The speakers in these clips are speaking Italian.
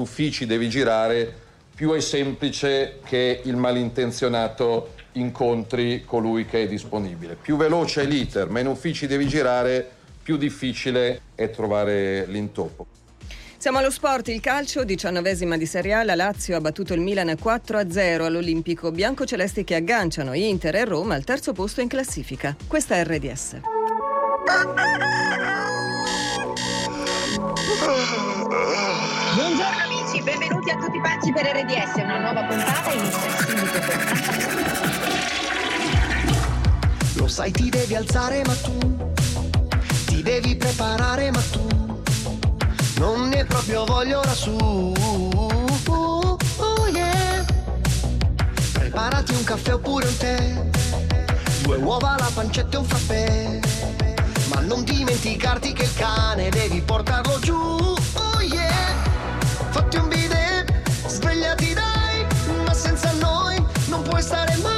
uffici devi girare, più è semplice che il malintenzionato incontri colui che è disponibile. Più veloce è l'iter, meno uffici devi girare, più difficile è trovare l'intoppo. Siamo allo sport, il calcio, diciannovesima di Serie A, la Lazio ha battuto il Milan 4-0 all'Olimpico, biancocelesti che agganciano Inter e Roma al terzo posto in classifica. Questa è RDS. Buongiorno benvenuti a tutti pazzi per RDS, una nuova puntata inizia subito Lo sai ti devi alzare ma tu ti devi preparare ma tu non ne proprio voglio su. Oh, oh, yeah. Preparati un caffè oppure un tè, due uova, la pancetta e un frappè. Ma non dimenticarti che il cane devi portarlo giù. Oh yeah. Fatti un bidet, svegliati dai, ma senza noi non puoi stare mai.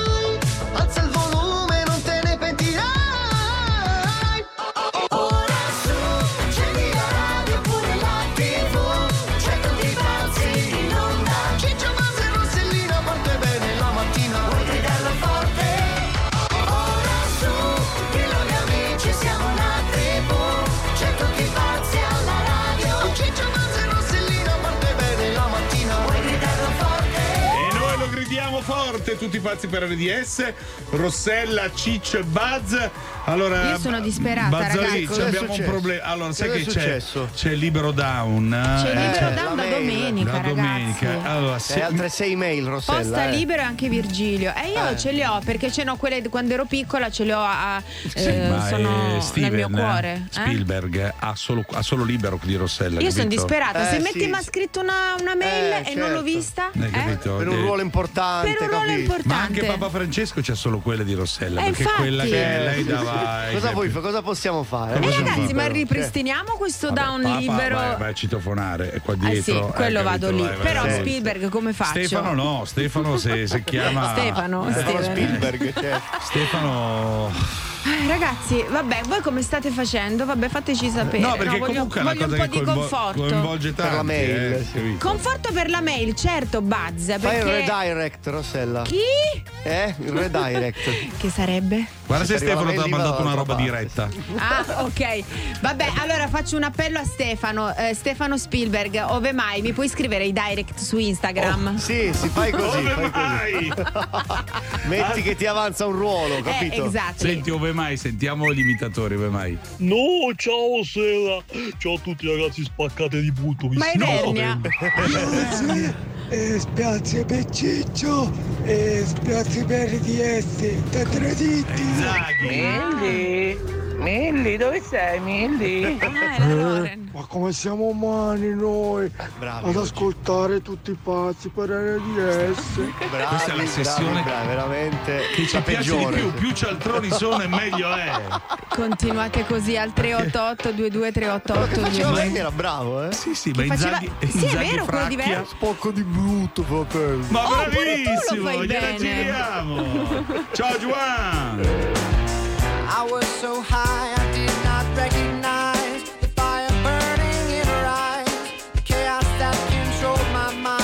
Forte, tutti pazzi per RDS, Rossella, Ciccio e Buzz. Allora, Io sono disperata, Bazzoli, ragazzi. abbiamo un problema. Allora, sai Cos'è che c'è? C'è il libero down. C'è il eh, libero la down da domenica, da ragazzi. domenica. Allora, se- altre sei mail, Rossella. Posta eh. libero e anche Virgilio. E io Eh. ce le ho perché ce n'ho quelle quando ero piccola, ce le ho a, Sì, eh, sono eh, Steven, nel mio cuore. eh? Spielberg ha, solo, ha solo libero di Rossella. Io sono disperata. Eh, Se metti sì. mi ha scritto una, una mail Eh, e non l'ho certo. vista, eh? Per un Eh, ruolo importante, per un ruolo capito? Importante. Ma anche Papa Francesco c'ha solo quelle di Rossella. Eh, perché infatti. quella che lei dava. Cosa, vuoi, cosa possiamo fare? E Cosa ragazzi, fa, ma ripristiniamo questo Vabbè, down Papa, libero. Vai, vai a citofonare è qua Eh dietro. sì, quello eh, vado lì. Vai, vai, Però vai. Spielberg come faccio? Stefano no, Stefano se, se chiama Stefano, Eh, Stefano. Spielberg, cioè. Stefano Eh, ragazzi, vabbè, voi come state facendo? Vabbè, fateci sapere. No, perché voglio, comunque è una voglio cosa un po' che di conforto. coinvolge tanti, la mail, eh, sì. Conforto per la mail, certo, Buzz. Fai il Perché... redirect, Rossella. Chi? Eh? Il redirect. Che sarebbe? Guarda se Se Stefano ti ha mandato una roba dall'altra diretta. Ah, ok. Vabbè, allora faccio un appello a Stefano. Eh, Stefano Spielberg, ove mai? Mi puoi scrivere i direct su Instagram? Sì, si fai così. Come fai mai? così. Metti che ti avanza un ruolo, Eh, capito? esatto. Senti, ove mai? Sentiamo gli imitatori, ove mai? No, ciao Sera. Ciao a tutti ragazzi spaccate di butto. Vi Ma è Vernia. Eh, spiazzi per Ciccio e spiazzi per RDS, da traditi. Zaghi. Milly, Milly, dove sei Milly? Ah, è la Loren. Ma come siamo umani noi Bravi ad oggi. ascoltare tutti i pazzi per RDS? Bravi, Questa è la sessione bravi, bravi, veramente Che ci piace di più, più cialtroni sono e meglio è. Continuate così al 388 22 388 Quello che faceva 22. Verni era bravo, eh? Sì, sì, Che ma faceva- Inzaghi, Sì, è Inzaghi vero, quello di. Verni. Poco di brutto, fratello. Ma Oh, bravissimo, gliela bene. giriamo. Ciao Juan. I was so high I did not recognize the fire burning in her eyes, the chaos that controlled my mind.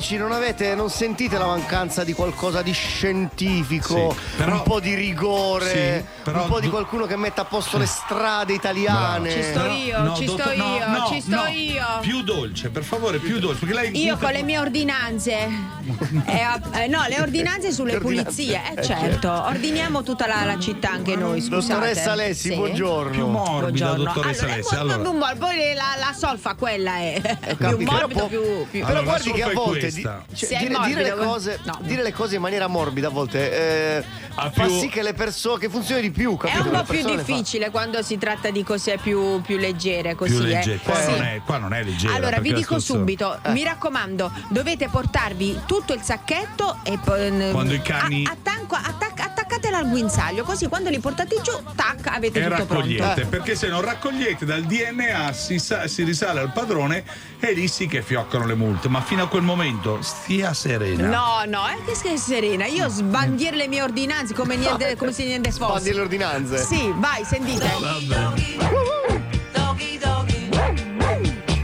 Amici, non avete, non sentite la mancanza di qualcosa di scientifico, Sì, però- un po' di rigore, Sì, però un po' di qualcuno che metta a posto le strade italiane. Ci sto io, ci sto dottor- no, io, no, ci sto no. io. Più dolce, per favore, più dolce. Perché lei Io con le mie ordinanze. Eh, eh, no, le ordinanze sulle pulizie. Eh certo, ordiniamo tutta la, la città anche noi, scusate. Dottoressa Alessi, Sì. buongiorno. più morbida, Buongiorno. dottoressa allora, eh, Allora, poi la, la solfa quella è più morbido, può- più, più- Però guardi che a solfa è di- cioè, Se è dire, dire le morbido, cose, no. dire le cose in maniera morbida a volte eh, Ha fa più- sì che le persone che funzioni di più, È capito? un Le po' più persone fa- difficile quando si tratta di cose più, più leggere, così. più eh. leggera. Qua, Sì. non è, qua non è leggera. Allora, vi dico subito, mi raccomando, dovete portarvi tutto il sacchetto e poi Quando i cani- a- attanco- attac- attaccatelo al guinzaglio, così quando li portate giù, tac, avete E tutto pronto. raccogliete, perché se non raccogliete dal DNA si, sa- si risale al padrone e lì sì che fioccano le multe. Ma fino a quel momento stia serena. No, no, è che sei serena. Io sbandiere le mie ordinanze come, niente, come se niente fosse. Bandi le ordinanze. Sì, vai, sentite.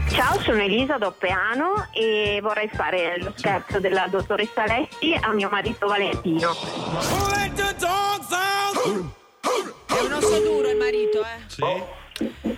Ciao, sono Elisa Doppeano e vorrei fare lo scherzo della dottoressa Lessi a mio marito Valentino. È un osso duro il marito, eh. Sì?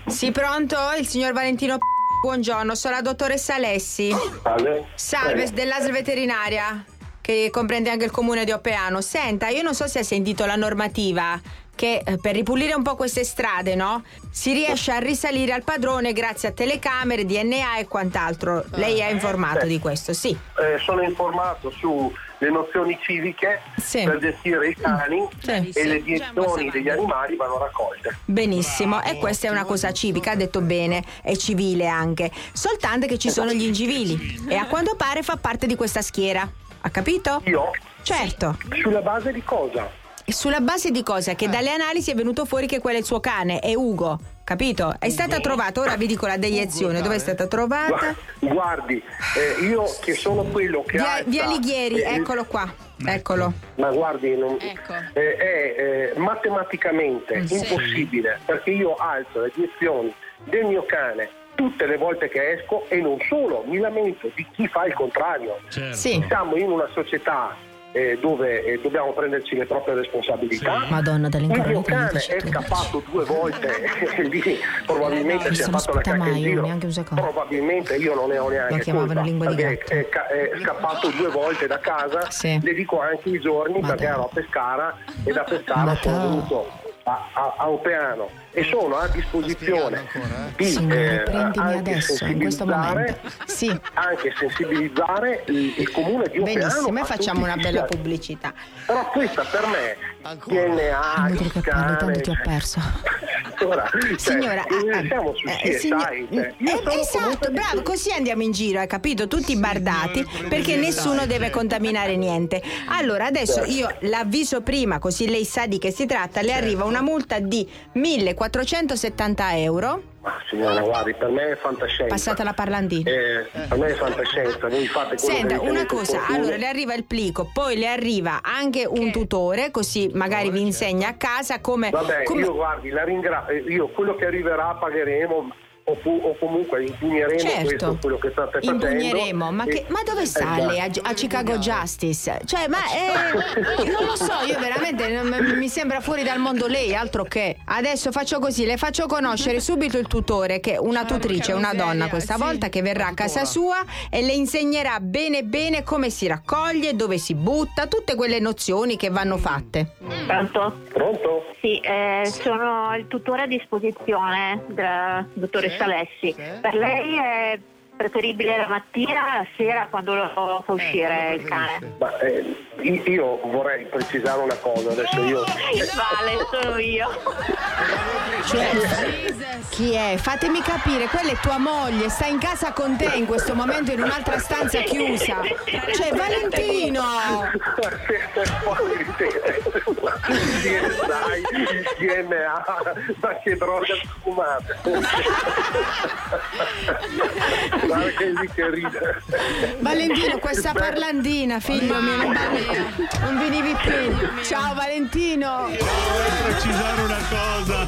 Sì, pronto? Il signor Valentino P- Buongiorno, sono la dottoressa Alessi. Salve. Salve, dell'ASL veterinaria, che comprende anche il comune di Oppeano. Senta, io non so se ha sentito la normativa che eh, per ripulire un po' queste strade, no? Si riesce a risalire al padrone grazie a telecamere, DNA e quant'altro. Lei è informato di questo, sì. Eh, sono informato sulle nozioni civiche Sì. per gestire i cani Sì. e le direzioni degli animali vanno raccolte. Benissimo, e questa è una cosa civica, ha detto bene, è civile anche. Soltanto che ci sono gli incivili e a quanto pare fa parte di questa schiera. Ha capito? Io? Certo. Sulla base di cosa? Sulla base di cosa? Che dalle analisi è venuto fuori che quello è il suo cane, è Ugo. Capito? È stata trovata, ora vi dico la deiezione, dove è stata trovata? Gua- Guardi, eh, io che sono quello che Via, alza- via Lighieri, eh, eccolo qua. Eccolo. Ma guardi, non- Ecco. eh, è eh, matematicamente Sì. impossibile perché io alzo le direzioni del mio cane tutte le volte che esco e non solo, mi lamento di chi fa il contrario. Certo. Sì. Siamo in una società eh, dove eh, dobbiamo prenderci le proprie responsabilità. Madonna Il mio cane è scappato due volte e lì probabilmente Eh, si è fatto la aspetta cacca in giro. Probabilmente io non ne ho neanche Lo colpa, lingua di. È, ca- è scappato due volte da casa, Sì. le dico anche i giorni perché ero a Pescara e da Pescara sono Madonna. venuto a, a, a Opeano e sono a disposizione di Signore, eh, adesso, in questo sensibilizzare- momento. Sì. anche sensibilizzare il, il comune di Opeano Benissimo, e facciamo una bella pubblicità. Però questa per me Ancora? DNA, Inutile che parli, tanto ti ho perso. Ora, cioè, Signora, eh, ah, siamo su eh, CSI, signo- cioè, io eh, esatto, bravo, così andiamo in giro, hai capito? Tutti bardati perché nessuno deve contaminare niente. Allora, adesso io l'avviso prima, così lei sa di che si tratta, le arriva una multa di 1470 euro. Ma signora, guardi, per me è fantascienza. Passata la parlandina. Eh, per me è fantascienza, voi fate quello Senta, che una cosa, allora le arriva il plico, poi le arriva anche un tutore, così magari vi insegna a casa come... Vabbè, come- io guardi, la ringrazio, io quello che arriverà pagheremo o, pu- o comunque impugneremo Certo. questo quello che state facendo. Impugneremo, ma, che- ma dove sta Esatto. lei? A, a Chicago Justice? Cioè, ma eh, non lo so, io veramente non- mi sembra fuori dal mondo lei, altro che. Adesso faccio così, le faccio conoscere subito il tutore, che è una tutrice, una donna questa volta, che verrà a casa sua e le insegnerà bene bene come si raccoglie, dove si butta, tutte quelle nozioni che vanno fatte. Pronto? Pronto? Sì, eh, sono il tutore a disposizione della dottoressa Alessi. Per lei è preferibile la mattina, la sera quando lo fa uscire il cane? Ma, eh, io- vorrei precisare una cosa, adesso io... Vale, sono io. Cioè, chi è? Fatemi capire, quella è tua moglie, sta in casa con te in questo momento in un'altra stanza chiusa. Cioè, Valentino! Dai, il DNA, ma che droga sfumata. Guarda che lì che ride. Valentino, questa parlandina, figlio mio, non, non venivi più. Ciao Valentino! Vorrei precisare una cosa.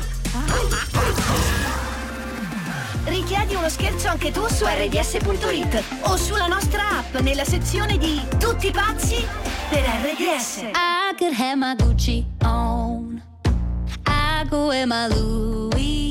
Richiedi un uno scherzo anche tu su rds.it o sulla nostra app nella sezione di Tutti pazzi per RDS. I could have my Gucci on. I go wear my Louis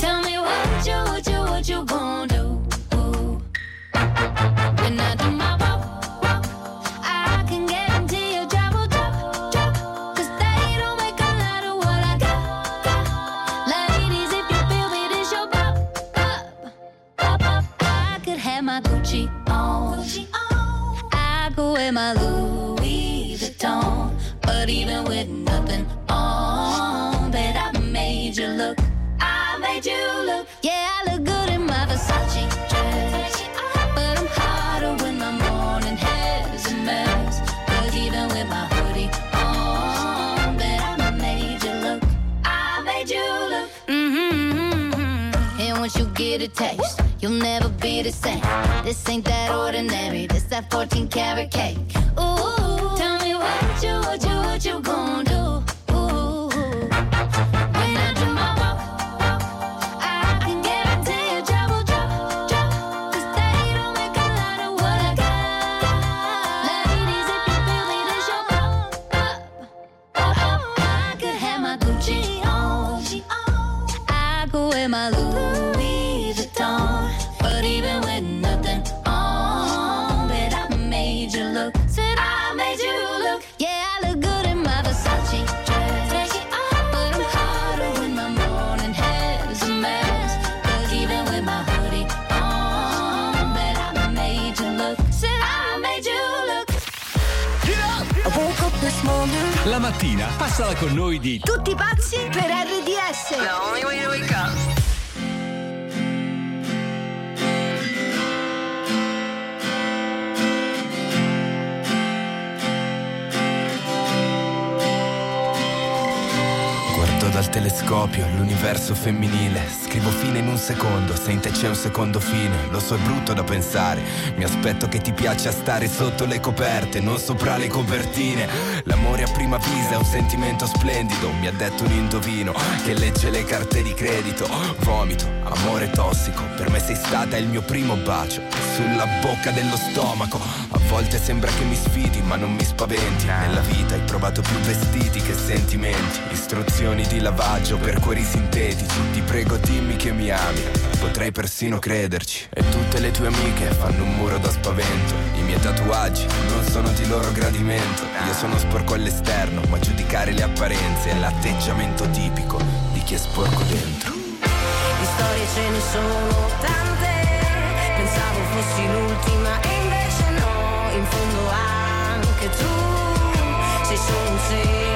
Tell me what you, what you, what you gonna do? When I do you'll never be the same. This ain't that ordinary. This that 14 karat cake. Ooh, mattina passala con noi di Tutti pazzi per RDS. The only way to wake up. Guardo dal telescopio l'universo femminile. Scrivo fine in un secondo, se in te c'è un secondo fine. Lo so è brutto da pensare. Mi aspetto che ti piaccia stare sotto le coperte, non sopra le copertine. L'amore a prima vista è un sentimento splendido. Mi ha detto un indovino che legge le carte di credito. Vomito, amore tossico. Per me sei stata il mio primo bacio. Sulla bocca dello stomaco. A volte sembra che mi sfidi, ma non mi spaventi. Nella vita hai provato più vestiti che sentimenti. Istruzioni di lavaggio per cuori sintetici. Ti prego, dimmi che mi ami. Potrei persino crederci. E tutte le tue amiche fanno un muro da spavento. I miei tatuaggi non sono di loro gradimento. Io sono sporco all'esterno, ma giudicare le apparenze è l'atteggiamento tipico di chi è sporco dentro. Di storie ce ne sono tante. Pensavo fossi l'ultima e invece no. In fondo anche tu sei solo un segno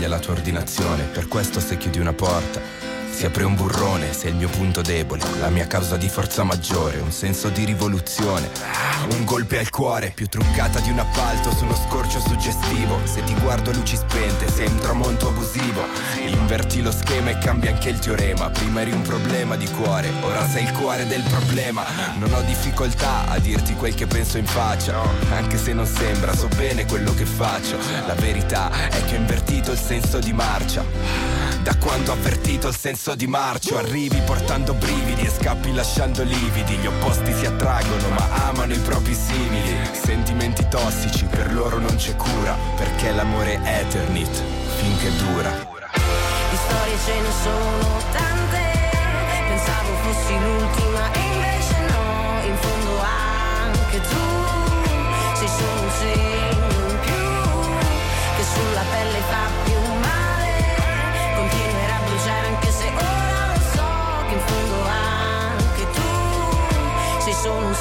sbaglia la tua ordinazione, per questo se chiudi una porta si apre un burrone, sei il mio punto debole, la mia causa di forza maggiore, un senso di rivoluzione, un golpe al cuore, più truccata di un appalto su uno scorcio suggestivo, se ti guardo a luci spente sei un tramonto abusivo, inverti lo schema e cambia anche il teorema, prima eri un problema di cuore, ora sei il cuore del problema, non ho difficoltà a dirti quel che penso in faccia, anche se non sembra, so bene quello che faccio, la verità è che ho invertito il senso di marcia. Da quando ho avvertito il senso di marcio Arrivi portando brividi e scappi lasciando lividi. Gli opposti si attraggono ma amano i propri simili. Sentimenti tossici, per loro non c'è cura Perché l'amore è eternit, finché dura. Di storie ce ne sono tante. Pensavo fossi l'ultima e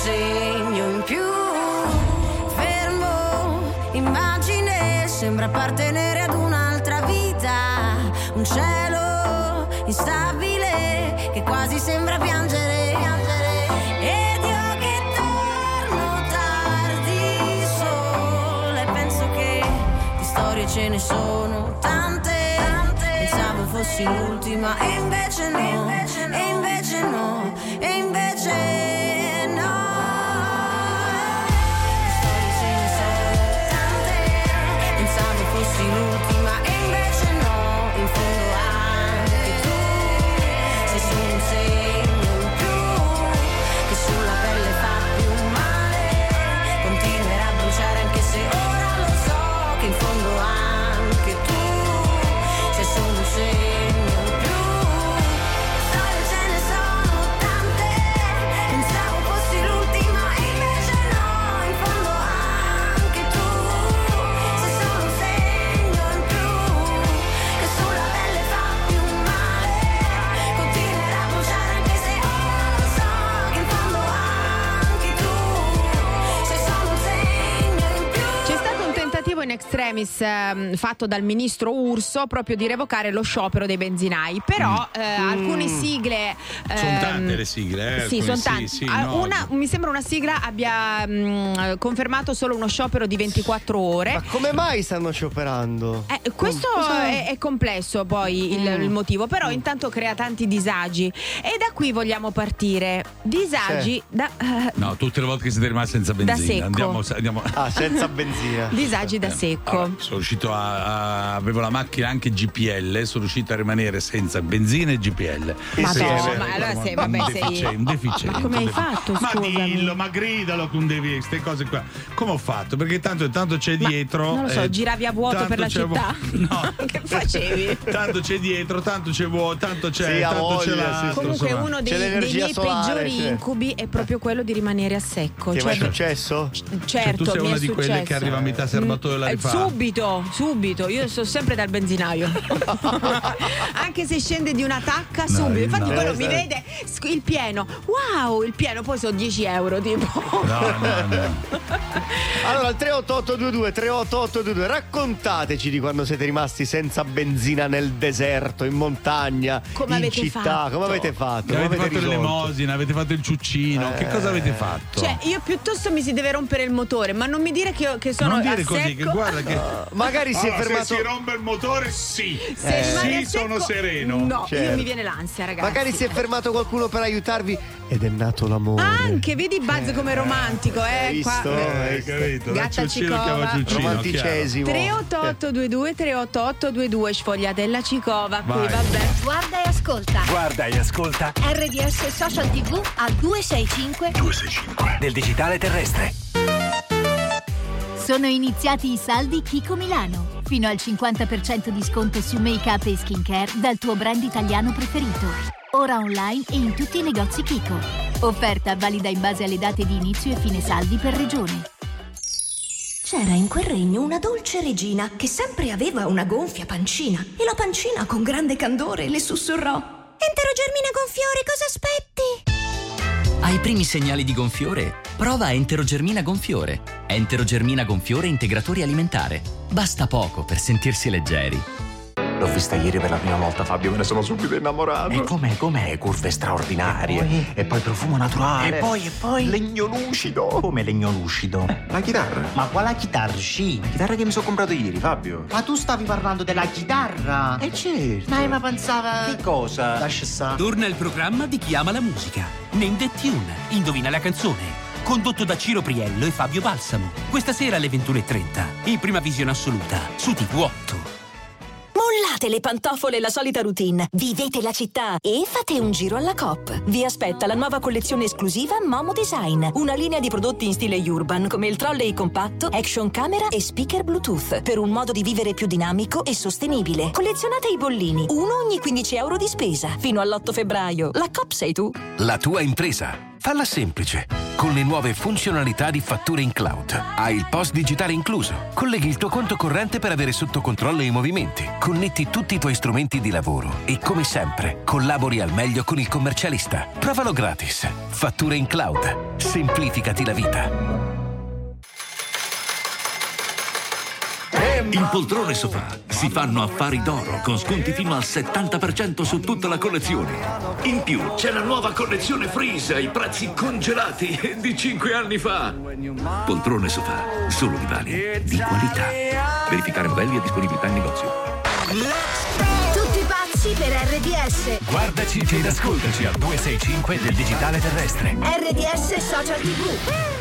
segno in più. Fermo, immagine, sembra appartenere ad un'altra vita. Un cielo instabile che quasi sembra piangere. piangere. E ce ne sono tante. Pensavo fossi l'ultima e invece no, e invece no, e invece no. Extremis ehm, fatto dal ministro Urso proprio di revocare lo sciopero dei benzinai, però eh, alcune sigle... Sono ehm, tante le sigle, eh? Sì, sono tanti. sì, Ah, no. una- mi sembra una sigla abbia mm, confermato solo uno sciopero di 24 ore. Ma come mai stanno scioperando? Eh, questo è, è complesso poi il, Mm. il motivo, però intanto crea tanti disagi e da qui vogliamo partire. Disagi Sì. da, eh, No, tutte le volte che siete rimasti senza Da benzina. secco. Andiamo, andiamo- Ah, senza benzina. disagi da secco. Sono riuscito a, a- avevo la macchina anche GPL, sono riuscito a rimanere senza benzina e GPL. Madonna, ma allora sei- vabbè, un sei- deficiente, un deficiente, Ma come hai fatto, Ma scusami? dillo, ma gridalo con devi queste cose qua. Come ho fatto? Perché tanto, tanto c'è Ma dietro. non lo so, eh, giravi a vuoto per la c'è vu- città? No. che facevi? tanto c'è dietro, tanto c'è vuoto, tanto c'è, Sì, tanto c'è voglia, l'altro. sì, Comunque insomma. uno dei, C'è dei miei solare, peggiori sì. incubi è proprio quello di rimanere a secco. Ti è Cioè, mai successo? Certo, Cioè, tu sei mi una è di quelle successo. che arriva a metà serbatoio e la Mm, rifà. Subito, subito. Io sto sempre dal benzinaio. Anche se scende di una tacca, No, subito. Infatti, no. quello Eh, mi sì. vede il pieno. Wow, il pieno, poi sono 10 euro. Tipo. No, no, no. Allora, il 38822 38822 raccontateci di quando siete rimasti senza benzina nel deserto, in montagna, Come in avete città. fatto? Come avete fatto? Come avete fatto risolto? l'elemosina, avete fatto il ciuccino, che cosa avete fatto? Cioè, io piuttosto mi si deve rompere il motore, ma non mi dire che, che sono non dire a così, secco. che guarda che. Magari si è Allora, fermato. Se si rompe il motore, sì. Se a sì, sono secco, sereno. No, io Certo. mi viene l'ansia, ragazzi. Magari si è fermato qualcuno per aiutarvi ed è nato l'amore. Anche, vedi Buzz come è romantico, eh? Hai qua- visto? Eh, capito? Gatta Cicova. Romanticesimo. 38822 38822 sfogliatella Cicova qui vabbè Guarda e ascolta. Guarda e ascolta RDS Social TV al 265 265 del digitale terrestre. Sono iniziati i saldi Kiko Milano. Fino al 50% di sconto su make-up e skincare dal tuo brand italiano preferito. Ora online e in tutti i negozi Kiko. Offerta valida in base alle date di inizio e fine saldi per regione. C'era in quel regno una dolce regina che sempre aveva una gonfia pancina e la pancina con grande candore le sussurrò Entero Germina Gonfiore, cosa aspetti? Ai primi segnali di gonfiore, prova Enterogermina Gonfiore. Enterogermina Gonfiore Integratori Alimentare. Basta poco per sentirsi leggeri. L'ho vista ieri per la prima volta, Fabio, me ne sono subito innamorato. E com'è, com'è? Curve straordinarie. E poi, profumo naturale. E poi, e poi? Legno lucido. Come legno lucido? La chitarra. Ma quale chitarra? Sì. La chitarra che mi sono comprato ieri, Fabio. Ma tu stavi parlando della chitarra? Eh certo. Ma, ma pensava. Che cosa? Lascia stare. Torna il programma di Chi ama la musica. Name the Tune. Indovina la canzone. Condotto da Ciro Priello e Fabio Balsamo. Questa sera alle 21.30. In prima visione assoluta. Su TV8. Mollate le pantofole e la solita routine, vivete la città e fate un giro alla COP. Vi aspetta la nuova collezione esclusiva Momo Design, una linea di prodotti in stile urban come il trolley compatto, action camera e speaker Bluetooth per un modo di vivere più dinamico e sostenibile. Collezionate i bollini, uno ogni 15 euro di spesa, fino all'8 febbraio. La COP sei tu. La tua impresa. Falla semplice. Con le nuove funzionalità di fatture in cloud. Hai il post digitale incluso. Colleghi il tuo conto corrente per avere sotto controllo i movimenti. Connetti tutti i tuoi strumenti di lavoro. E come sempre, collabori al meglio con il commercialista. Provalo gratis. Fatture in cloud. Semplificati la vita. In Poltrone Sofà si fanno affari d'oro con sconti fino al 70% su tutta la collezione. In più c'è la nuova collezione Freeze ai prezzi congelati di 5 anni fa. Poltrone Sofà, solo divani di qualità. Verificare modelli e disponibilità in negozio. Tutti pazzi per RDS. Guardaci ed ascoltaci al 265 del digitale terrestre. RDS Social TV.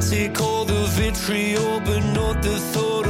Take all the vitriol, but not the thought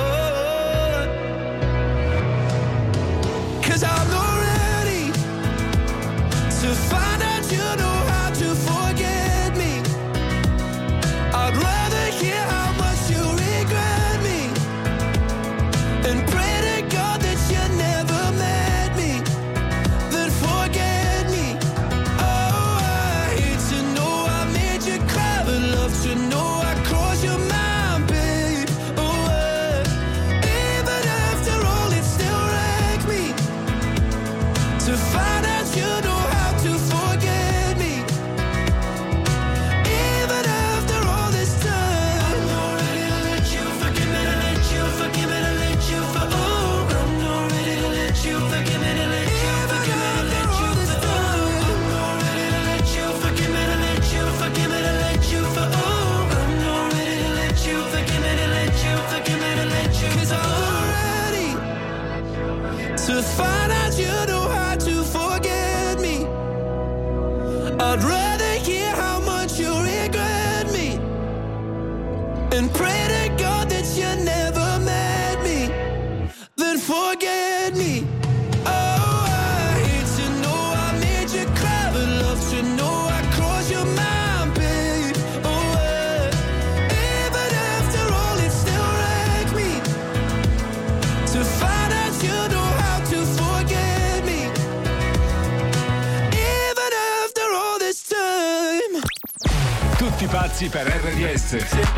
RDS.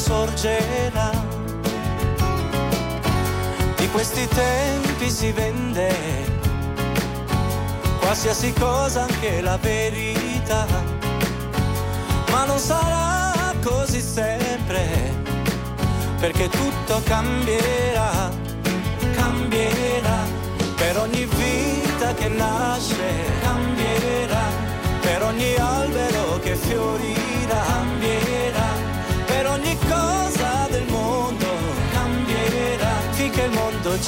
Sorgerà. Di questi tempi si vende qualsiasi cosa, anche la verità. Ma non sarà così sempre perché tutto cambierà, cambierà, per ogni vita che nasce cambierà, per ogni albero che fiorirà cambierà,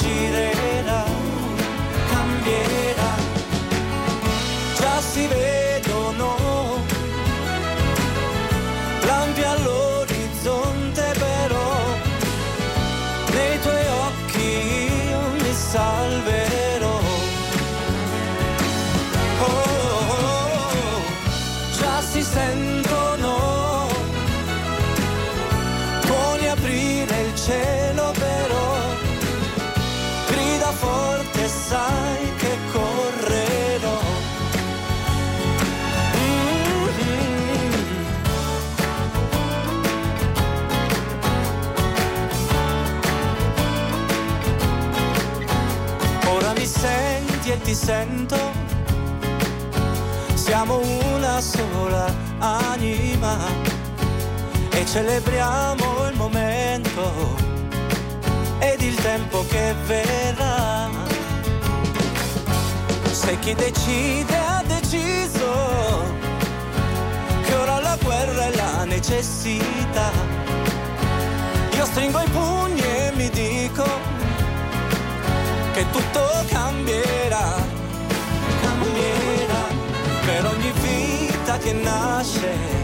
il mondo ti sento, siamo una sola anima e celebriamo il momento ed il tempo che verrà. Se chi decide ha deciso che ora la guerra è la necessità, io stringo i pugni e mi dico che tutto cambierà, cambierà, per ogni vita che nasce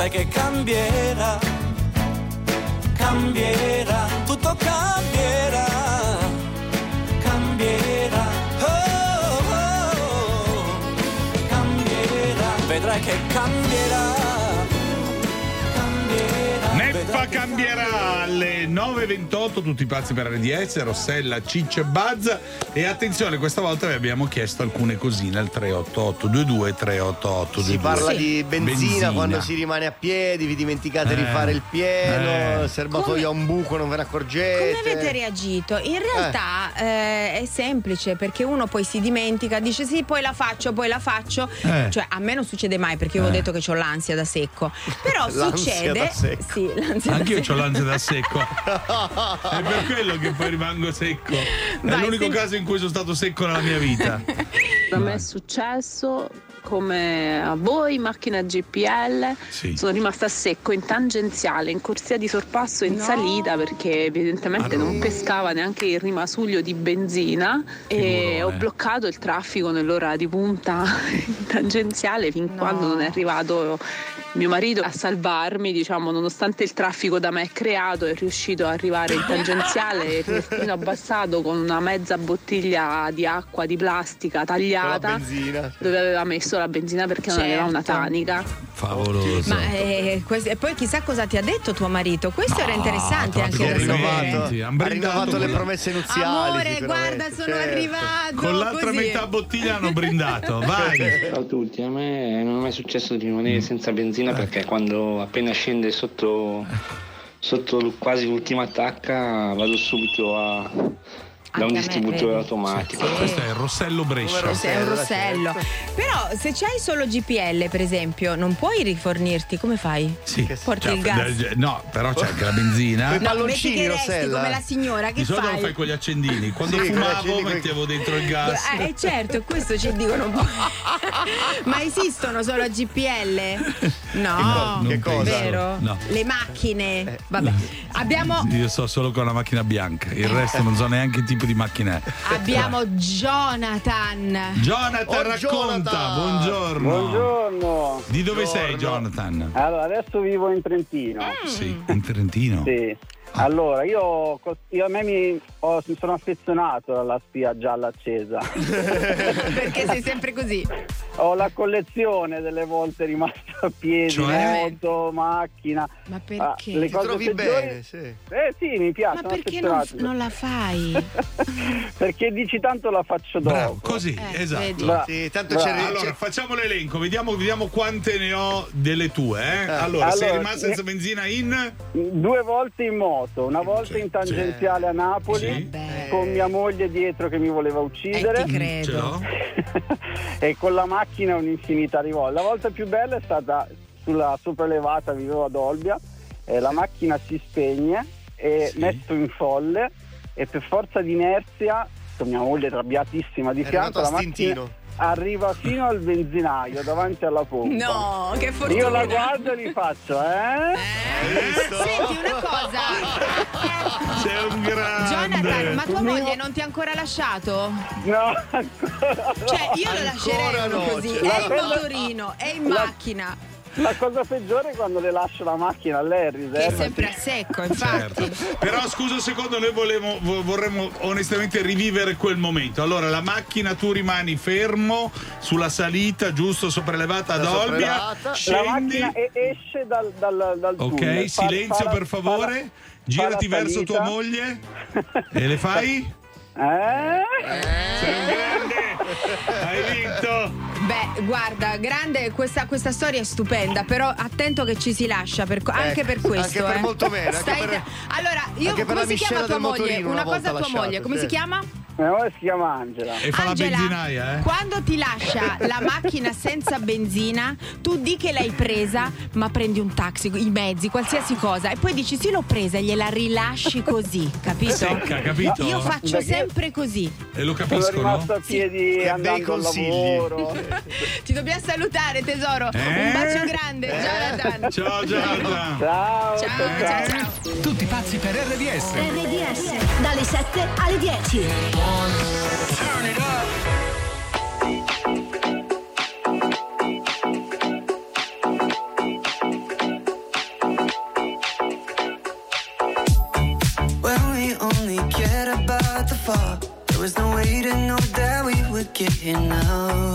sai che cambierà, cambierà, tutto cambierà, cambierà, oh, oh, oh, cambierà, vedrai che cambierà, cambierà. Neffa cambierà alle 9.28 tutti pazzi per RDS, Rossella, Ciccio e Buzz e attenzione questa volta vi abbiamo chiesto alcune cosine al 388 22 388 Si parla di benzina, quando si rimane a piedi, vi dimenticate di Eh. fare il pieno, Eh. il serbatoio ha un buco, non ve ne accorgete. Come avete reagito? In realtà eh, è semplice perché uno poi si dimentica, dice sì, poi la faccio, poi la faccio. Eh. Cioè, a me non succede mai perché io ho Eh. detto che ho l'ansia da secco. Però L'ansia succede. da secco. Sì, l'ansia Anche da io secco. Ho l'ansia da secco. È per quello che poi rimango secco. È Vai, l'unico senti- caso in cui sono stato secco nella mia vita. A me è successo come a voi, macchina GPL, Sì. sono rimasta a secco in tangenziale, in corsia di sorpasso in salita perché evidentemente non pescava neanche il rimasuglio di benzina e ho bloccato il traffico nell'ora di punta in tangenziale fin quando non è arrivato mio marito a salvarmi, diciamo, nonostante il traffico da me creato, è riuscito ad arrivare in tangenziale e il finestrino abbassato con una mezza bottiglia di acqua di plastica tagliata benzina. dove aveva messo la benzina perché non aveva una Certo. tanica. Favoloso. Ma eh, e poi chissà cosa ti ha detto tuo marito. Questo era interessante anche da sapere. Ha rinnovato le promesse nuziali. Amore, guarda, sono certo. arrivato. Con l'altra così. metà bottiglia hanno brindato. Vai. Ciao a tutti, a me non è mai successo di rimanere senza benzina perché quando appena scende sotto, sotto quasi l'ultima attacca vado subito a, da un me, distributore vedi. automatico. Questo è il Rossello Brescia. Un rossello. Però se c'hai solo GPL, per esempio, non puoi rifornirti, come fai? Sì. Porti Cioè, il gas. eh, No, però c'è anche la benzina. No, metti che resti come la signora, che Di solito fai? lo fai con gli accendini. Quando Sì, fumavo mettevo dentro il gas. Eh, eh, certo, questo ci dicono un po'. Ma esistono solo GPL? No, Che cosa? vero? No. Le macchine. Vabbè, abbiamo. Io so solo con la macchina bianca, il resto non so neanche tipo tipo di macchina è. Abbiamo Jonathan. Jonathan Oh, racconta, Jonathan. buongiorno. Buongiorno. Di dove sei Jonathan? Allora, adesso vivo in Trentino. Sì, in Trentino. Sì. Allora, io, io a me mi, ho- mi sono affezionato alla spia gialla accesa. Perché sei sempre così. ho la collezione delle volte rimaste a piedi, Cioè? moto, macchina. Ma Ah, perché? le Ti cose trovi peggiori- bene, sì. Eh sì, mi piace. Ma perché non, non la fai? Perché dici tanto la faccio dopo. Bravo, così, Eh, esatto. Bra- Sì, tanto Bravo. c'è- Allora, facciamo l'elenco, vediamo, vediamo quante ne ho delle tue. Eh? Allora, Allora, sei rimasto ne- senza benzina in. Due volte in moto, una volta in tangenziale a Napoli con mia moglie dietro che mi voleva uccidere. Eh, ti credo. E con la macchina un'infinità di volte. La volta più bella è stata sulla sopraelevata, vivevo ad Olbia, e la macchina si spegne e metto in folle e per forza di inerzia, mia moglie arrabbiatissima di È fianco, la a macchina stintino. Arriva fino al benzinaio davanti alla pompa. No, che fortuna. Io la guardo e gli faccio, eh? Senti una cosa. Sei un grande. Jonathan, ma tua moglie non ti ha ancora lasciato? No, Cioè, io lo lascerei Ancora no, così. cioè. È in motorino, è in la- macchina. La cosa peggiore è quando le lascio la macchina a lei, Che è riserva. sempre a secco, infatti. Certo. Però scusa un secondo, noi volemo- vo- vorremmo onestamente rivivere quel momento. Allora, la macchina tu rimani fermo sulla salita, giusto, sopraelevata ad La Olbia. La Scendi. macchina e- esce dal, dal, dal Ok, tunnel. Silenzio fa la- per favore. fa la- Girati la verso salita. tua moglie. E le fai? Eh? Sei un grande! Hai vinto! Beh, guarda, grande, questa, questa storia è stupenda, però attento che ci si lascia, per- anche per questo. anche per eh. molto bene, anche Stai- per- allora, io, come si chiama tua moglie? Una una cosa a tua moglie, come sì. si chiama? Mia moglie si chiama Angela. E fa Angela, la benzinaia, eh? Quando ti lascia la macchina senza benzina, tu di che l'hai presa, ma prendi un taxi, i mezzi, qualsiasi cosa, e poi dici sì l'ho presa e gliela rilasci così, capito? Secca, capito? Io faccio Perché- sempre così. E lo Sono capiscono? rimasto a piedi Che bei andando al consigli. lavoro. Ti dobbiamo salutare, tesoro. Eh? Un bacio grande, Jonathan. Ciao, Jonathan. Ciao, Ciao, ciao, ciao. Tutti pazzi per RDS. RDS dalle 7 alle 10. When we only cared about the fall, there was no way to know that we would get here now.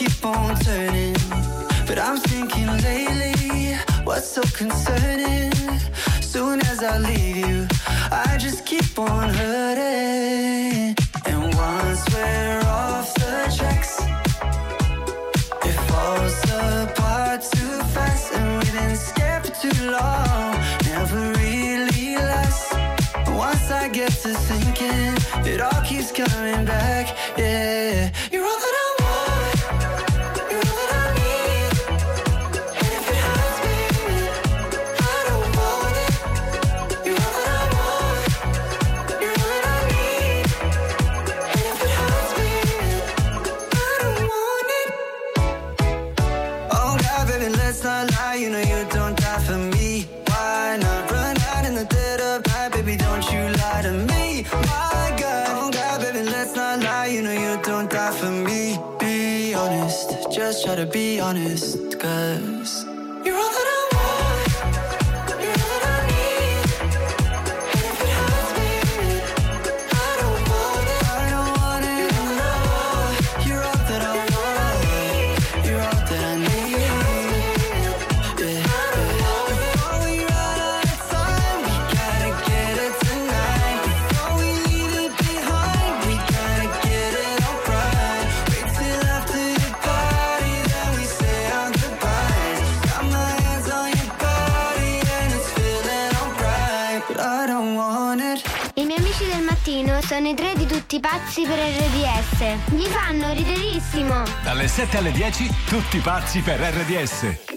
keep on turning. But I'm thinking lately, what's so concerning? Soon as I leave you, I just keep on hurting. And once we're off the tracks, it falls apart too fast. And we didn't for too long, never really lasts. Once I get to thinking, it all keeps coming back. Yeah, you're all honest, cause sono i tre di tutti pazzi per RDS. Mi fanno riderissimo. Dalle 7 alle 10, tutti pazzi per RDS.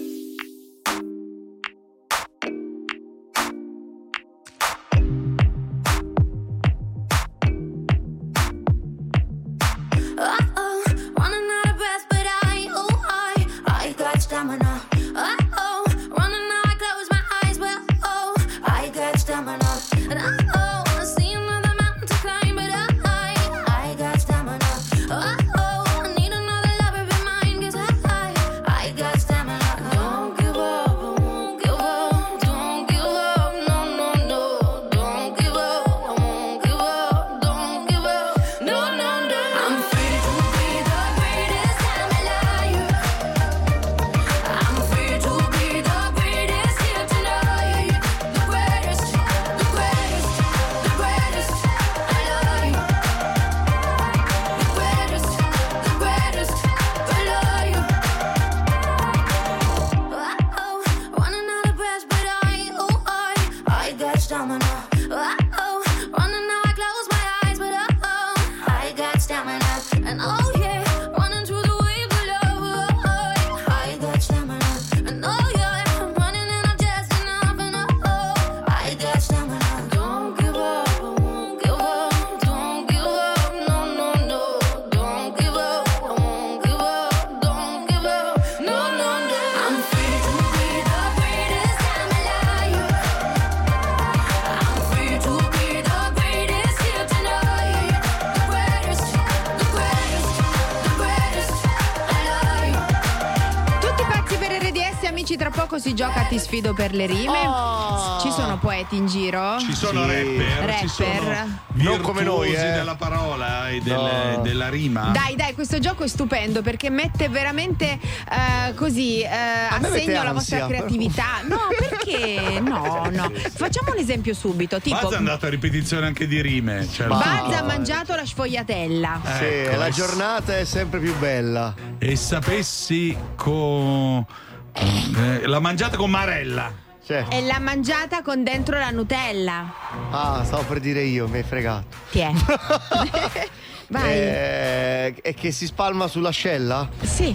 Si gioca a Ti sfido per le rime. Oh. Ci sono poeti in giro? Ci sono rapper, ci sono Rapper. Non come noi, eh. della parola e del- No. della rima. Dai, dai, questo gioco è stupendo perché mette veramente eh, così eh, a, mette segno la vostra creatività. No, perché? No, no. Facciamo un esempio subito. Tipo, Buzz è andato a ripetizione anche di rime. Cioè Buzz ha mangiato la sfogliatella. Sì, Ecco, la giornata è sempre più bella. E sapessi con. Eh, l'ha mangiata con Marella. Cioè, E l'ha mangiata con dentro la Nutella. ah, stavo per dire io, mi hai fregato. Ti è. Vai. Eh, e che si spalma sull'ascella? Sì.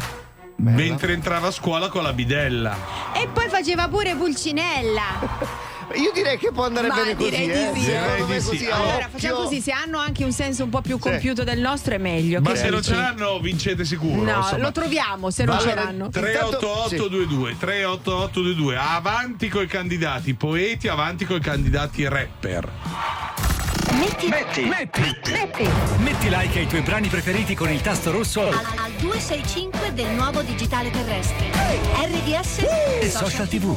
Mentre entrava a scuola con la bidella. E poi faceva pure Pulcinella. Io direi che può andare Ma bene così. direi eh. di sì. Secondo Direi di sì. così. a Allora, facciamo così, se hanno anche un senso un po' più compiuto del nostro è meglio. Ma Che se non dici? ce l'hanno, vincete sicuro. No, insomma. lo troviamo se non Allora, ce l'hanno. 38822 38822 avanti coi candidati poeti avanti coi candidati rapper Metti, Metti, metti, metti like ai tuoi brani preferiti con il tasto rosso al, al 265 del nuovo digitale terrestre. RDS e social tv.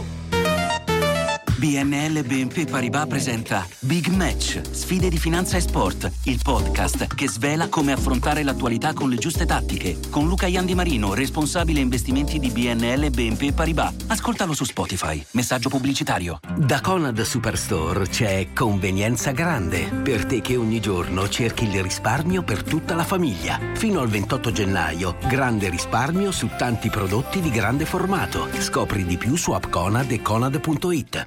BNL BNP Paribas presenta Big Match, sfide di finanza e sport, il podcast che svela come affrontare l'attualità con le giuste tattiche, con Luca Iandi Marino, responsabile investimenti di BNL BNP Paribas. Ascoltalo su Spotify. Messaggio pubblicitario. Da Conad Superstore c'è convenienza grande per te che ogni giorno cerchi il risparmio per tutta la famiglia. Fino al 28 gennaio, grande risparmio su tanti prodotti di grande formato. Scopri di più su appconad e conad.it.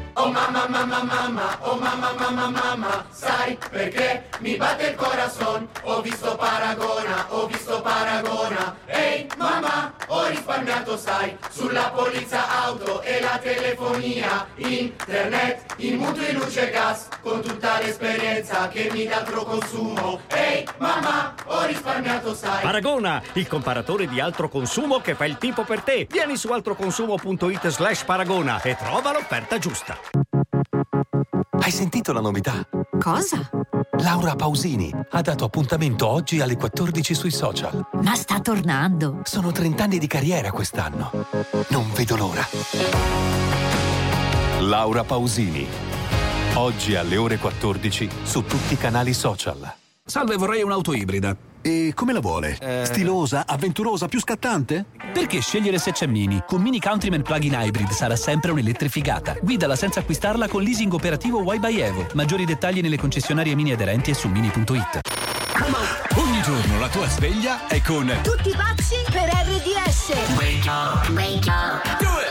Oh mamma mamma mamma, oh mamma mamma mamma, sai perché mi batte il corazon? Ho visto Paragona, ho visto Paragona. Ehi mamma, ho risparmiato sai, sulla polizza auto e la telefonia, internet, i mutui luce e gas, con tutta l'esperienza che mi dà altro consumo. Ehi mamma, ho risparmiato sai. Paragona, il comparatore di altro consumo che fa il tipo per te. Vieni su altroconsumo.it slash paragona e trova l'offerta giusta. Hai sentito la novità? Cosa? Laura Pausini ha dato appuntamento oggi alle 14 sui social. Ma sta tornando. Sono 30 anni di carriera quest'anno. Non vedo l'ora. Laura Pausini. Oggi alle ore 14 su tutti i canali social. Salve, vorrei un'auto ibrida. E come la vuole? Stilosa, avventurosa, più scattante? Perché scegliere se c'è Mini? Con Mini Countryman Plug-in Hybrid sarà sempre un'elettrificata. Guidala senza acquistarla con leasing operativo Y by Evo. Maggiori dettagli nelle concessionarie Mini aderenti e su mini.it. Ogni giorno la tua sveglia è con Tutti pazzi per RDS. Wake up, wake up. Do it!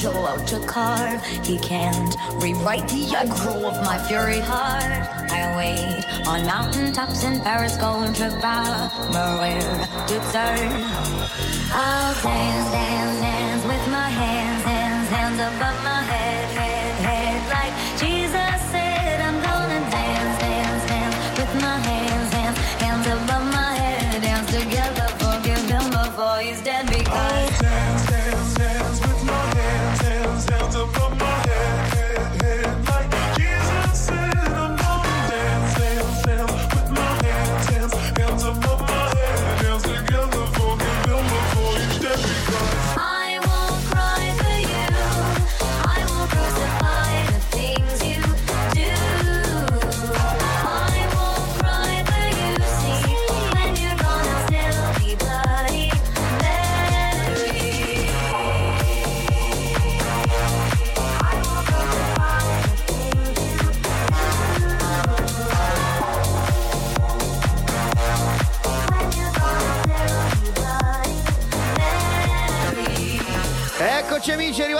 Michelangelo to carve. He can't rewrite the aggro of my fury heart. I wait on mountaintops in Paris, going to to turn. I'll dance, dance, dance with my hands, hands, hands above my head.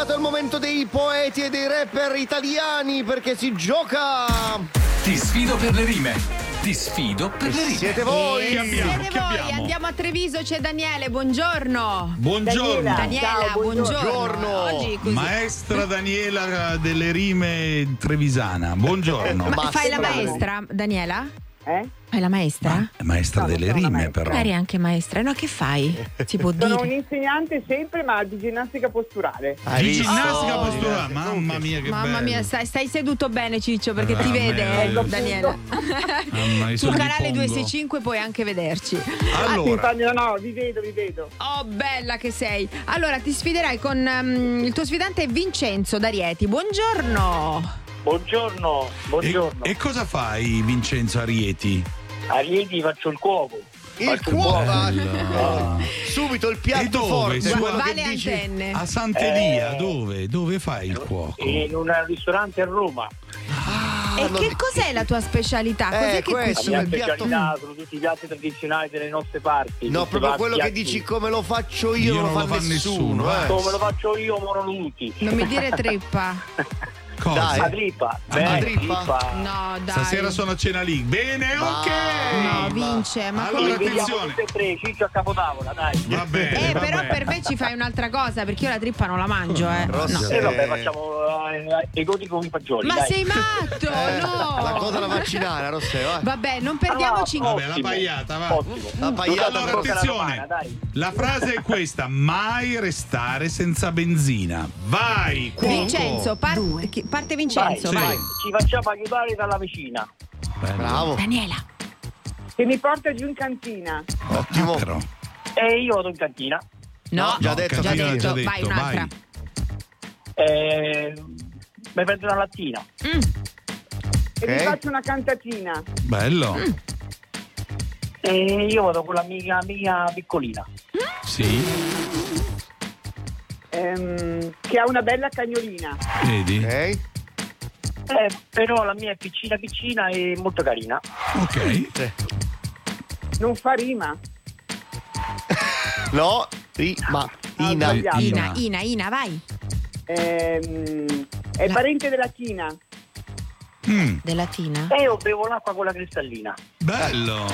Arrivato il momento dei poeti e dei rapper italiani perché si gioca! Ti sfido per le rime. Ti sfido per le rime. Siete voi! Siete voi, andiamo a Treviso, c'è Daniele, buongiorno. Buongiorno. Daniela, Ciao, buongiorno. Così. Maestra Daniela delle rime trevisana. Buongiorno. Ma fai la maestra, Daniela? Eh? Fai la maestra? È maestra delle rime, però. Eri anche maestra. No, che fai? Si può Sono dire. un insegnante sempre, ma di ginnastica posturale. Di ginnastica posturale, mamma mia che Mamma bello. mia, stai, stai seduto bene Ciccio perché ti Ah, vede, bello. eh, Daniela. Mamma, Sul canale Pongo. 265 puoi anche vederci. Allora. No, no, vi vedo, vi vedo. Oh, bella che sei. Allora, ti sfiderai con ehm, il tuo sfidante Vincenzo D'Arieti. Buongiorno. Buongiorno, buongiorno. E, e cosa fai, Vincenzo Arieti? A Rieti faccio il cuoco. Il cuoco! cuoco. Subito il piatto E dove? forte, Su- che Vale dici. antenne. A Sant'Elia, Eh. dove? Dove fai il cuoco? In un ristorante a Roma. E che cos'è la tua specialità? Cos'è Eh, che questo mia il piatto- sono tutti i piatti tradizionali delle nostre parti. No, proprio quello che piatti- dici come lo faccio io, Io non lo fa, nessuno. eh. Come lo faccio io, morono tutti. Non mi dire trippa. Cosa? La trippa. Ah, Beh, trippa? No, dai. Stasera sono a cena lì. Bene, ok. No, vince, ma Allora, come- attenzione. tre, Ciccio a capotavola, dai. Va bene. Eh, va però bene. per me ci fai un'altra cosa, perché io la trippa non la mangio, eh. No. E vabbè, facciamo eh, i godi con i fagioli. Ma dai. sei matto? Eh, No! La cosa da vaccinare, Rossè, vai. Vabbè, non perdiamoci. Vabbè, la pagliata, va. La pagliata allora, attenzione. Romana, dai. La frase è questa: mai restare senza benzina. Vai, cuoco. Vincenzo, par- parte Vincenzo, Sì. vai. Ci facciamo aiutare dalla vicina. Bravo. Daniela. Che mi porta giù in cantina. Ottimo. Però. E io vado in cantina. No, già No, detto, cantina, già già detto, vai, detto, un'altra. E mi prendo una lattina. E mi faccio una cantatina. Bello. Mm. E io vado con l'amica mia piccolina. Sì. Ehm, che ha una bella cagnolina. Vedi? Eh, però la mia è piccina piccina e molto carina. Ok. Non fa rima. No, ri- ma Ina. sbagliato. Ina, Ina, Ina, vai. Ehm, è parente della Tina. Della Tina? E io bevo l'acqua con la cristallina. Bello.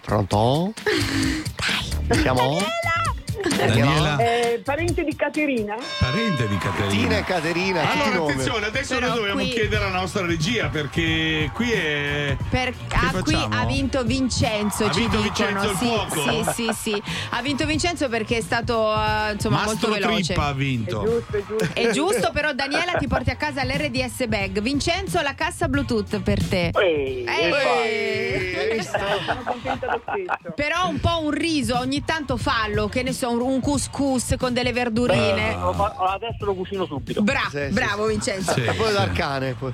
Pronto? Siamo? Daniela. Eh, parente di Caterina. Parente di Caterina. Tina e Caterina, Allora, attenzione, adesso Però noi dobbiamo qui- chiedere alla nostra regia perché qui è. Per- ah, qui ha vinto Vincenzo, Ha ci vinto dicono. Vincenzo il sì, fuoco? sì, sì, sì. Ha vinto Vincenzo perché è stato eh, insomma molto Mastro veloce. Trippa ha vinto. Giusto, è giusto. È giusto, però Daniela ti porti a casa l'RDS bag. Vincenzo, la cassa Bluetooth per te. Ehi, Eh. Sono contenta lo stesso. Però un po' un riso, ogni tanto fallo, che ne so, un, un couscous con delle verdurine. Eh, lo fa- adesso lo cucino subito. Bra- Sì, sì, bravo Vincenzo. Sì. Poi dal cane. poi.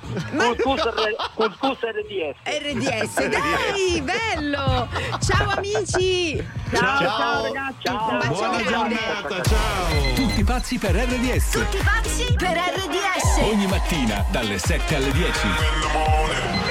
Couscous RDS. RDS, dai, bello! Ciao amici! Ciao, ciao, Ciao. ragazzi. Un Ciao. bacio Buona grande. giornata, ciao. Tutti pazzi per RDS. Tutti pazzi per RDS. Ogni mattina dalle 7 alle 10.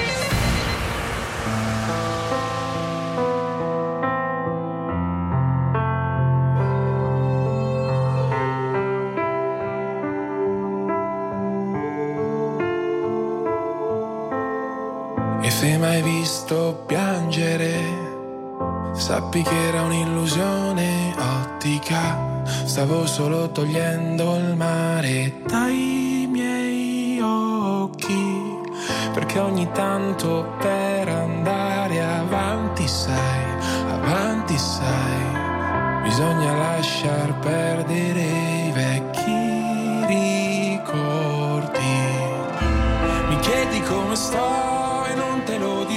Visto piangere, sappi che era un'illusione ottica. Stavo solo togliendo il mare dai miei occhi. Perché ogni tanto per andare avanti, sai, avanti, sai, bisogna lasciar perdere i vecchi ricordi. Mi chiedi come sto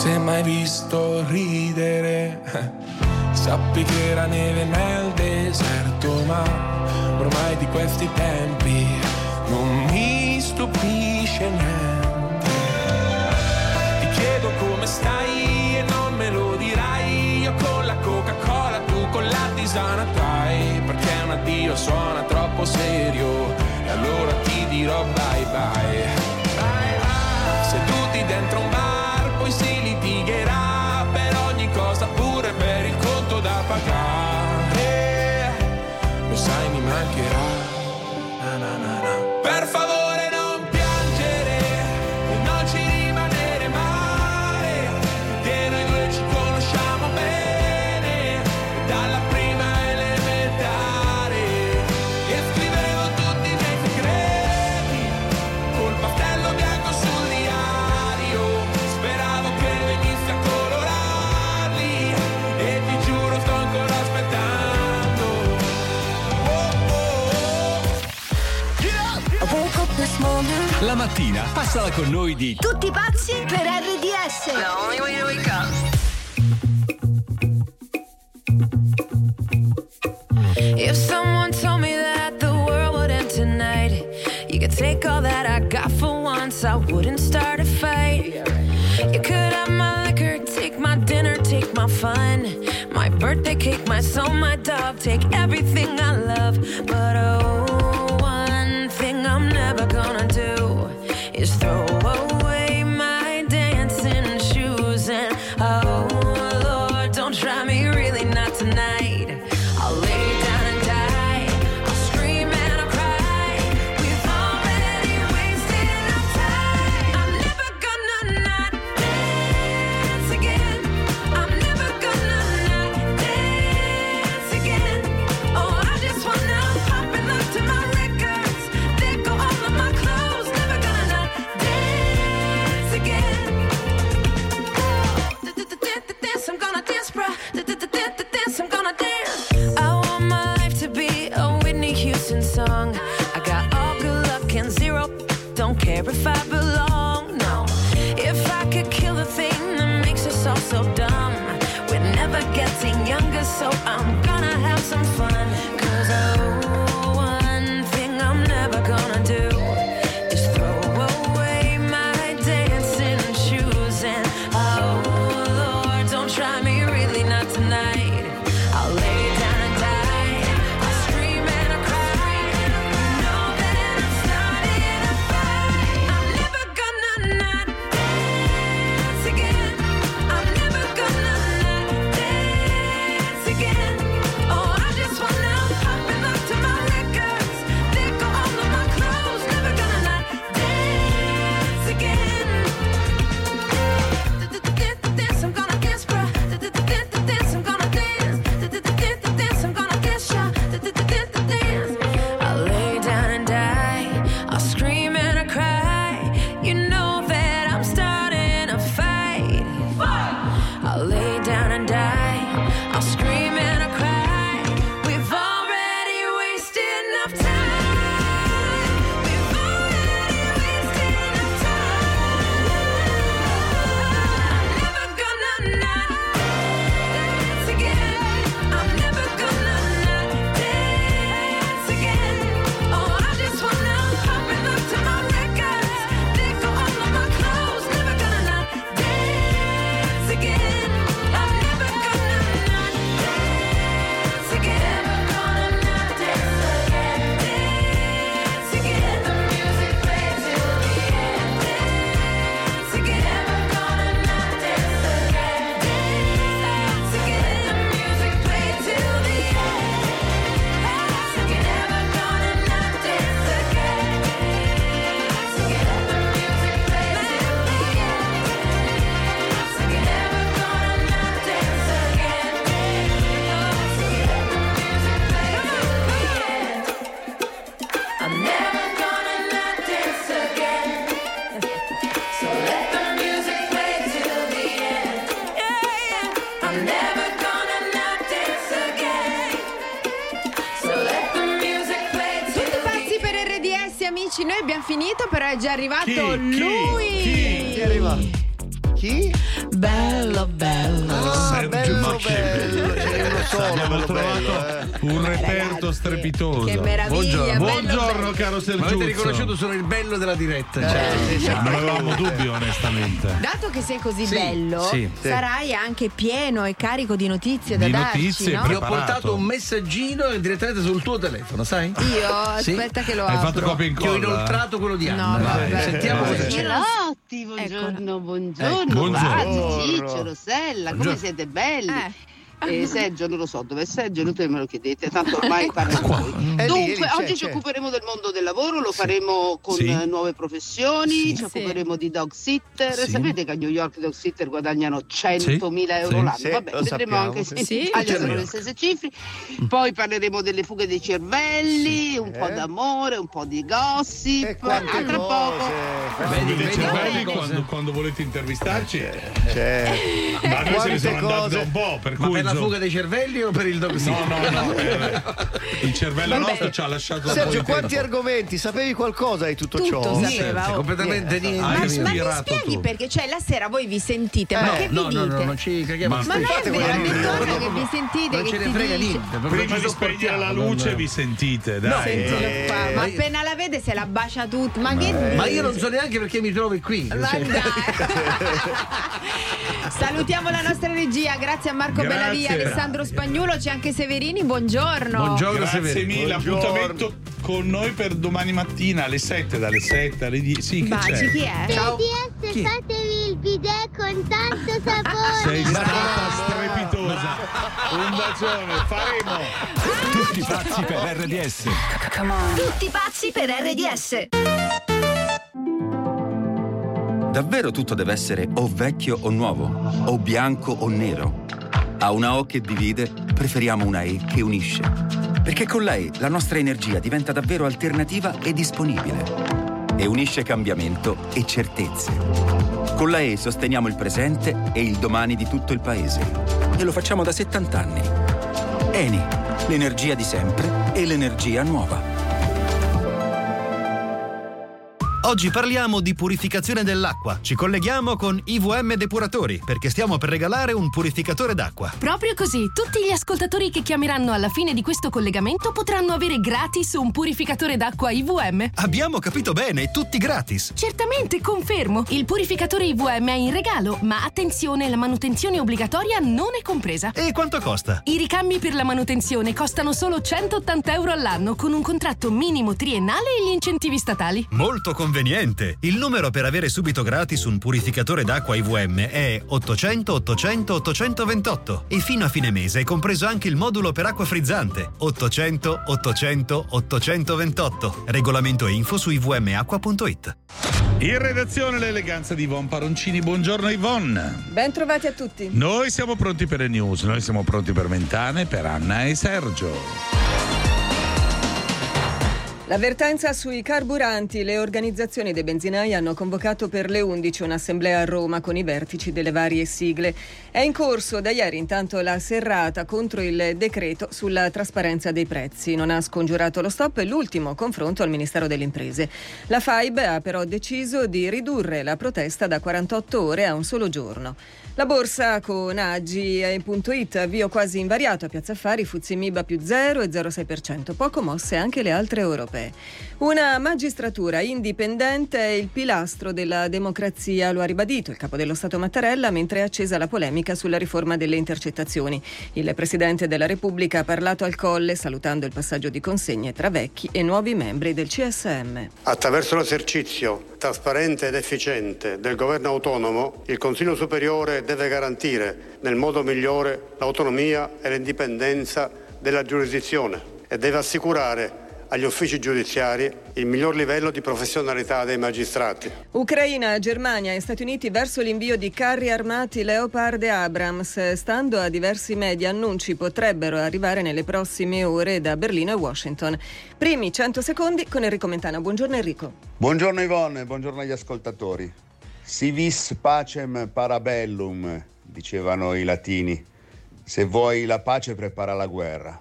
Se mai visto ridere, sappi che era neve nel deserto, ma ormai di questi tempi non mi stupisce niente. Ti chiedo come stai e non me lo dirai, io con la Coca-Cola, tu con la tisana dai, perché un addio suona troppo serio, e allora ti dirò bye bye. Seduti dentro un bar, pagare. Lo sai, mi mancherà. La mattina passala con noi di Tutti pazzi per RDS. The only way to wake up. If someone told me that the world would end tonight, you could take all that I got for once, I wouldn't start a fight. You could have my liquor, take my dinner, take my fun, my birthday cake, my soul, my dog, take everything I love. But oh, è arrivato Chi? Chi Buongiorno, caro Ma Sergiuzzo. avete riconosciuto solo il bello della diretta. cioè. Non avevamo dubbi, onestamente. Dato che sei così Sì, bello, sì. sarai anche pieno e carico di notizie da Di darci, notizie, no? Vi ho portato un messaggino direttamente sul tuo telefono, sai? Io, Sì. aspetta che lo Hai apro. fatto copia e Ti ho inoltrato quello di No, Anna. Dai, Sentiamo Vai. cosa c'è. Gelotti, buongiorno, buongiorno, Ecco, buongiorno. Pazzi, Ciccio, Rossella, come Buongiorno. siete belli? Eh. Sergio, non lo so dove è Sergio, inutile me lo chiedete, tanto ormai parla voi. È lì, lì, Dunque, c'è, oggi ci c'è. occuperemo del mondo del lavoro, lo faremo con Sì. nuove professioni, ci Sì. occuperemo di dog sitter. Sì. Sapete che a New York i dog sitter guadagnano 100.000 euro Sì. l'anno? Sì, Vabbè, lo vedremo sappiamo, anche sì. se Sì. in Italia sono le stesse cifre. Poi parleremo delle fughe dei cervelli, un po' Eh. d'amore, un po' di gossip. E a tra poco. Vedi, Dei cervelli quando, volete intervistarci. Cioè, Ma noi se ne sono andati da un po', per cui la fuga dei cervelli o per il dog No, no, no. eh, il cervello Vabbè. nostro ci ha lasciato po' Sergio, quanti tempo. argomenti? Sapevi qualcosa di tutto, Tutto ciò? sapeva. Niente, oh. completamente Niente. Ma, ma mi spieghi tu. perché? Cioè, la sera voi vi sentite, ma Eh, che vi No, no, dite? no, non ci caghiamo Ma- Ma non è vero, quello detto che- vi sentite, Non che ce ne frega niente. Prima di spegnere la luce vi sentite, dai. Eh, ma appena la vede se la bacia tutta. Ma che Ma io non so neanche perché mi trovi qui. Cioè. Salutiamo la nostra regia, grazie a Marco Grazie. Bellavia, Alessandro Spagnuolo, c'è anche Severini, buongiorno. Buongiorno Grazie Severini. mille, Buongiorno. appuntamento con noi per domani mattina alle 7, dalle 7 alle 10. Sì, che Baci, c'è? chi è? Ciao. RDS fatevi il bidet con tanto sapore. Sei stata strepitosa. Un bacione, faremo. Tutti pazzi per RDS. Tutti pazzi per RDS. Davvero tutto deve essere o vecchio o nuovo, o bianco o nero. A una O che divide, preferiamo una E che unisce. Perché con la E la nostra energia diventa davvero alternativa e disponibile. E unisce cambiamento e certezze. Con la E sosteniamo il presente e il domani di tutto il paese. E lo facciamo da 70 anni. Eni, l'energia di sempre e l'energia nuova. Oggi parliamo di purificazione dell'acqua. Ci colleghiamo con IVM Depuratori perché stiamo per regalare un purificatore d'acqua. Proprio così, tutti gli ascoltatori che chiameranno alla fine di questo collegamento potranno avere gratis un purificatore d'acqua IVM. Abbiamo capito bene, tutti gratis. Certamente, confermo. Il purificatore IVM è in regalo, ma attenzione, la manutenzione obbligatoria non è compresa. E quanto costa? I ricambi per la manutenzione costano solo 180 euro all'anno con un contratto minimo triennale e gli incentivi statali. Molto conveniente. Il numero per avere subito gratis un purificatore d'acqua IVM è 800 800 828 e fino a fine mese è compreso anche il modulo per acqua frizzante 800 800 828. Regolamento e info su ivmacqua.it. In redazione l'eleganza di Ivon Paroncini. Buongiorno Ivon. Ben trovati a tutti. Noi siamo pronti per le news, noi siamo pronti per Mentane, per Anna e Sergio. L'avvertenza sui carburanti. Le organizzazioni dei benzinai hanno convocato per le 11 un'assemblea a Roma con i vertici delle varie sigle. È in corso da ieri intanto la serrata contro il decreto sulla trasparenza dei prezzi. Non ha scongiurato lo stop l'ultimo confronto al Ministero delle Imprese. La FAIB ha però deciso di ridurre la protesta da 48 ore a un solo giorno. La borsa con Agi e .it avvio quasi invariato a Piazza Affari, Fuzzi Miba più 0,06%, poco mosse anche le altre europee. Una magistratura indipendente è il pilastro della democrazia, lo ha ribadito il capo dello Stato Mattarella mentre è accesa la polemica sulla riforma delle intercettazioni. Il Presidente della Repubblica ha parlato al Colle salutando il passaggio di consegne tra vecchi e nuovi membri del CSM. Attraverso l'esercizio trasparente ed efficiente del governo autonomo, il Consiglio Superiore deve garantire nel modo migliore l'autonomia e l'indipendenza della giurisdizione e deve assicurare agli uffici giudiziari il miglior livello di professionalità dei magistrati. Ucraina, Germania e Stati Uniti verso l'invio di carri armati Leopard e Abrams. Stando a diversi media, annunci potrebbero arrivare nelle prossime ore da Berlino e Washington. Primi 100 secondi con Enrico Mentana. Buongiorno Enrico. Buongiorno Ivonne, buongiorno agli ascoltatori. Si vis pacem parabellum, dicevano i latini. Se vuoi la pace prepara la guerra.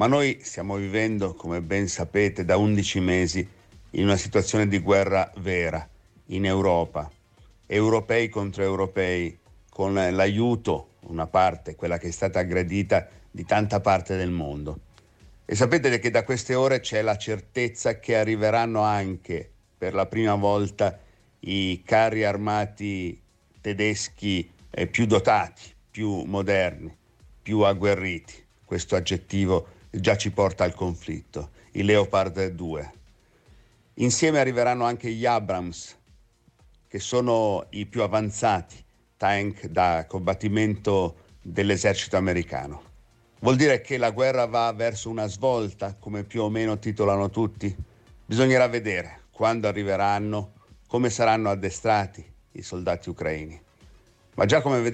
Ma noi stiamo vivendo, come ben sapete, da 11 mesi in una situazione di guerra vera in Europa, europei contro europei, con l'aiuto, una parte, quella che è stata aggredita, di tanta parte del mondo. E sapete che da queste ore c'è la certezza che arriveranno anche per la prima volta i carri armati tedeschi eh, più dotati, più moderni, più agguerriti. Questo aggettivo già ci porta al conflitto, i Leopard 2. Insieme arriveranno anche gli Abrams, che sono i più avanzati tank da combattimento dell'esercito americano. Vuol dire che la guerra va verso una svolta, come più o meno titolano tutti? Bisognerà vedere quando arriveranno, come saranno addestrati i soldati ucraini. Ma già come vedete